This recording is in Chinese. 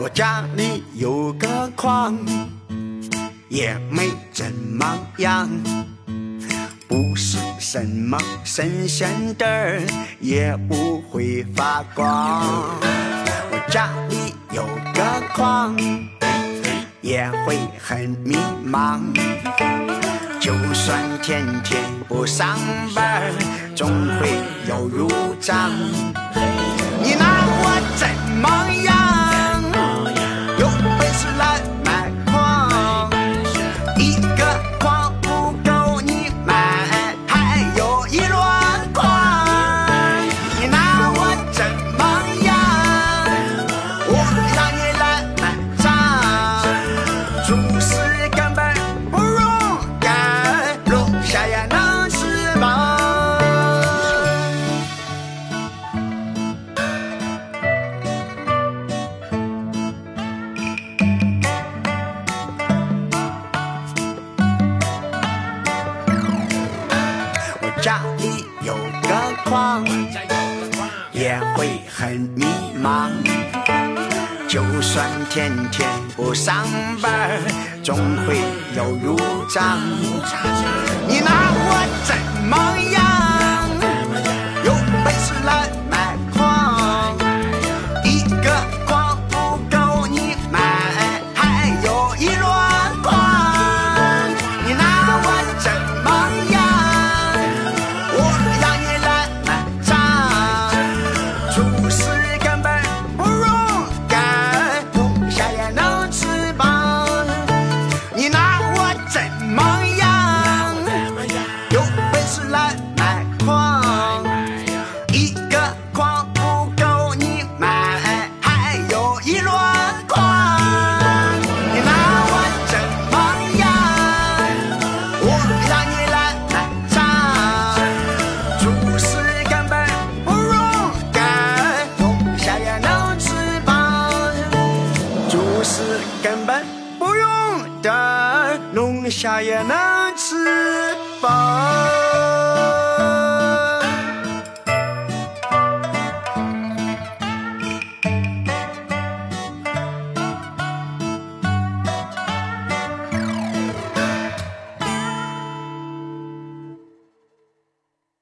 我家里有个矿，也没怎么样，不是什么神仙灯儿，也不会发光。我家里有个矿，也会很迷茫，就算天天不上班，总会有入账。也会很迷茫就算天天不上班总会有入账你拿我下也能吃饱。